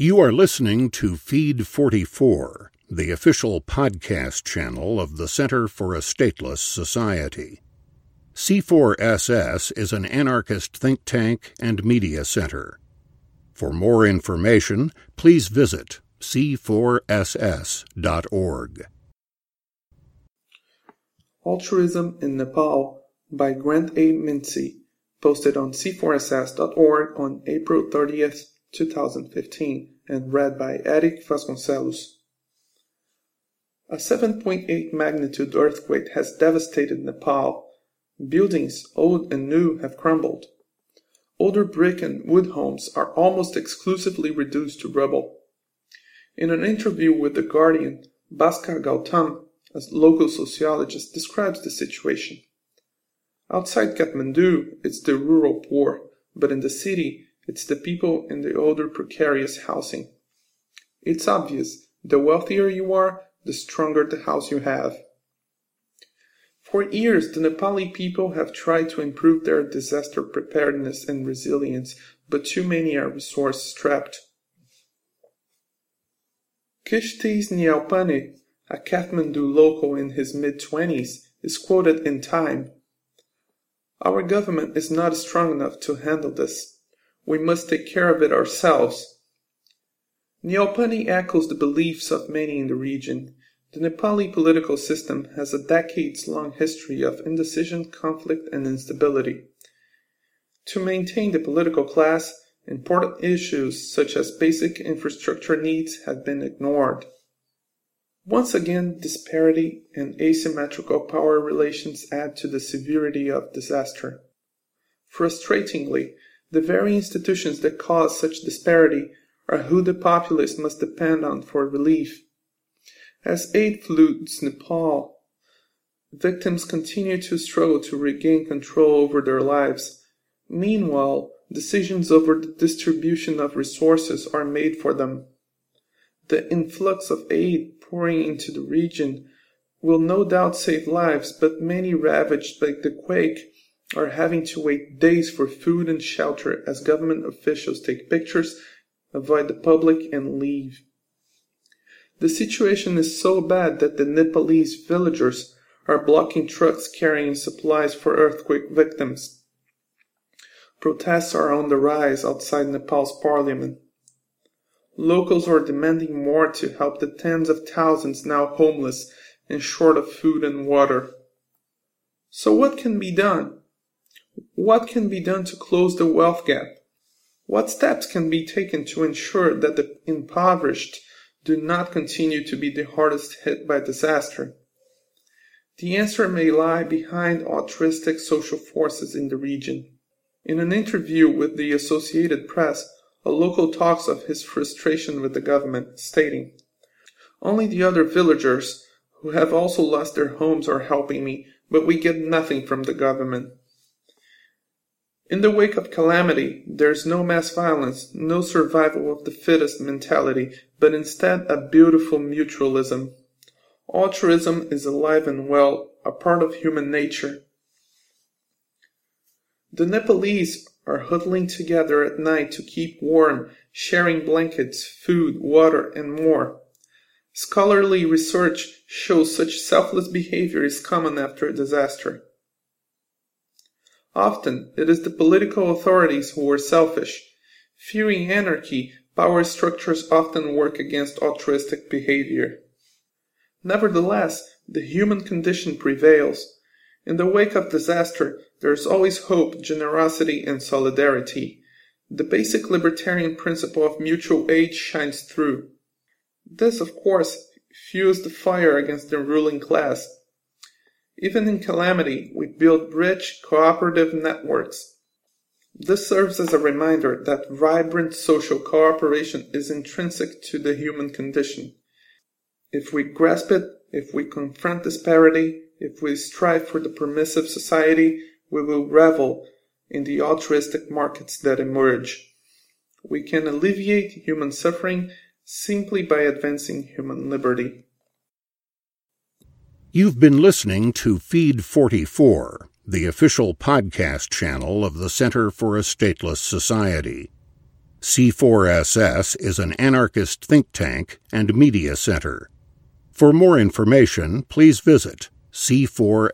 You are listening to Feed 44, the official podcast channel of the Center for a Stateless Society. C4SS is an anarchist think tank and media center. For more information, please visit c4ss.org. Altruism in Nepal by Grant A. Mincy, posted on c4ss.org on April 30th, 2015, and read by Erick Vasconcelos. A 7.8 magnitude earthquake has devastated Nepal. Buildings, old and new, have crumbled. Older brick and wood homes are almost exclusively reduced to rubble. In an interview with The Guardian, Bhaskar Gautam, a local sociologist, describes the situation. Outside Kathmandu, it's the rural poor, but in the city, it's the people in the older precarious housing. It's obvious, the wealthier you are, the stronger the house you have. For years, the Nepali people have tried to improve their disaster preparedness and resilience, but too many are resource strapped. Kishtis Nyalpane, a Kathmandu local in his mid 20s, is quoted in Time. Our government is not strong enough to handle this. We must take care of it ourselves. Nyalpane echoes the beliefs of many in the region. The Nepali political system has a decades long history of indecision, conflict, and instability. To maintain the political class, important issues such as basic infrastructure needs have been ignored. Once again, disparity and asymmetrical power relations add to the severity of disaster. Frustratingly, the very institutions that cause such disparity are who the populace must depend on for relief. As aid floods Nepal, victims continue to struggle to regain control over their lives. Meanwhile, decisions over the distribution of resources are made for them. The influx of aid pouring into the region will no doubt save lives, but many ravaged by the quake are having to wait days for food and shelter as government officials take pictures, avoid the public, and leave. The situation is so bad that the Nepalese villagers are blocking trucks carrying supplies for earthquake victims. Protests are on the rise outside Nepal's parliament. Locals are demanding more to help the tens of thousands now homeless and short of food and water. So what can be done? What can be done to close the wealth gap? What steps can be taken to ensure that the impoverished do not continue to be the hardest hit by disaster? The answer may lie behind altruistic social forces in the region. In an interview with the Associated Press, a local talks of his frustration with the government, stating, Only the other villagers who have also lost their homes are helping me, but we get nothing from the government. In the wake of calamity, there's no mass violence, no survival of the fittest mentality, but instead a beautiful mutualism. Altruism is alive and well, a part of human nature. The Nepalese are huddling together at night to keep warm, sharing blankets, food, water, and more. Scholarly research shows such selfless behavior is common after a disaster. Often it is the political authorities who are selfish. Fearing anarchy, power structures often work against altruistic behavior. Nevertheless, the human condition prevails. In the wake of disaster, there is always hope, generosity, and solidarity. The basic libertarian principle of mutual aid shines through. This, of course, fuels the fire against the ruling class even in calamity, we build rich, cooperative networks. This serves as a reminder that vibrant social cooperation is intrinsic to the human condition. If we grasp it, if we confront disparity, if we strive for the permissive society, we will revel in the altruistic markets that emerge. We can alleviate human suffering simply by advancing human liberty. You've been listening to Feed 44, the official podcast channel of the Center for a Stateless Society. C4SS is an anarchist think tank and media center. For more information, please visit c4ss.org.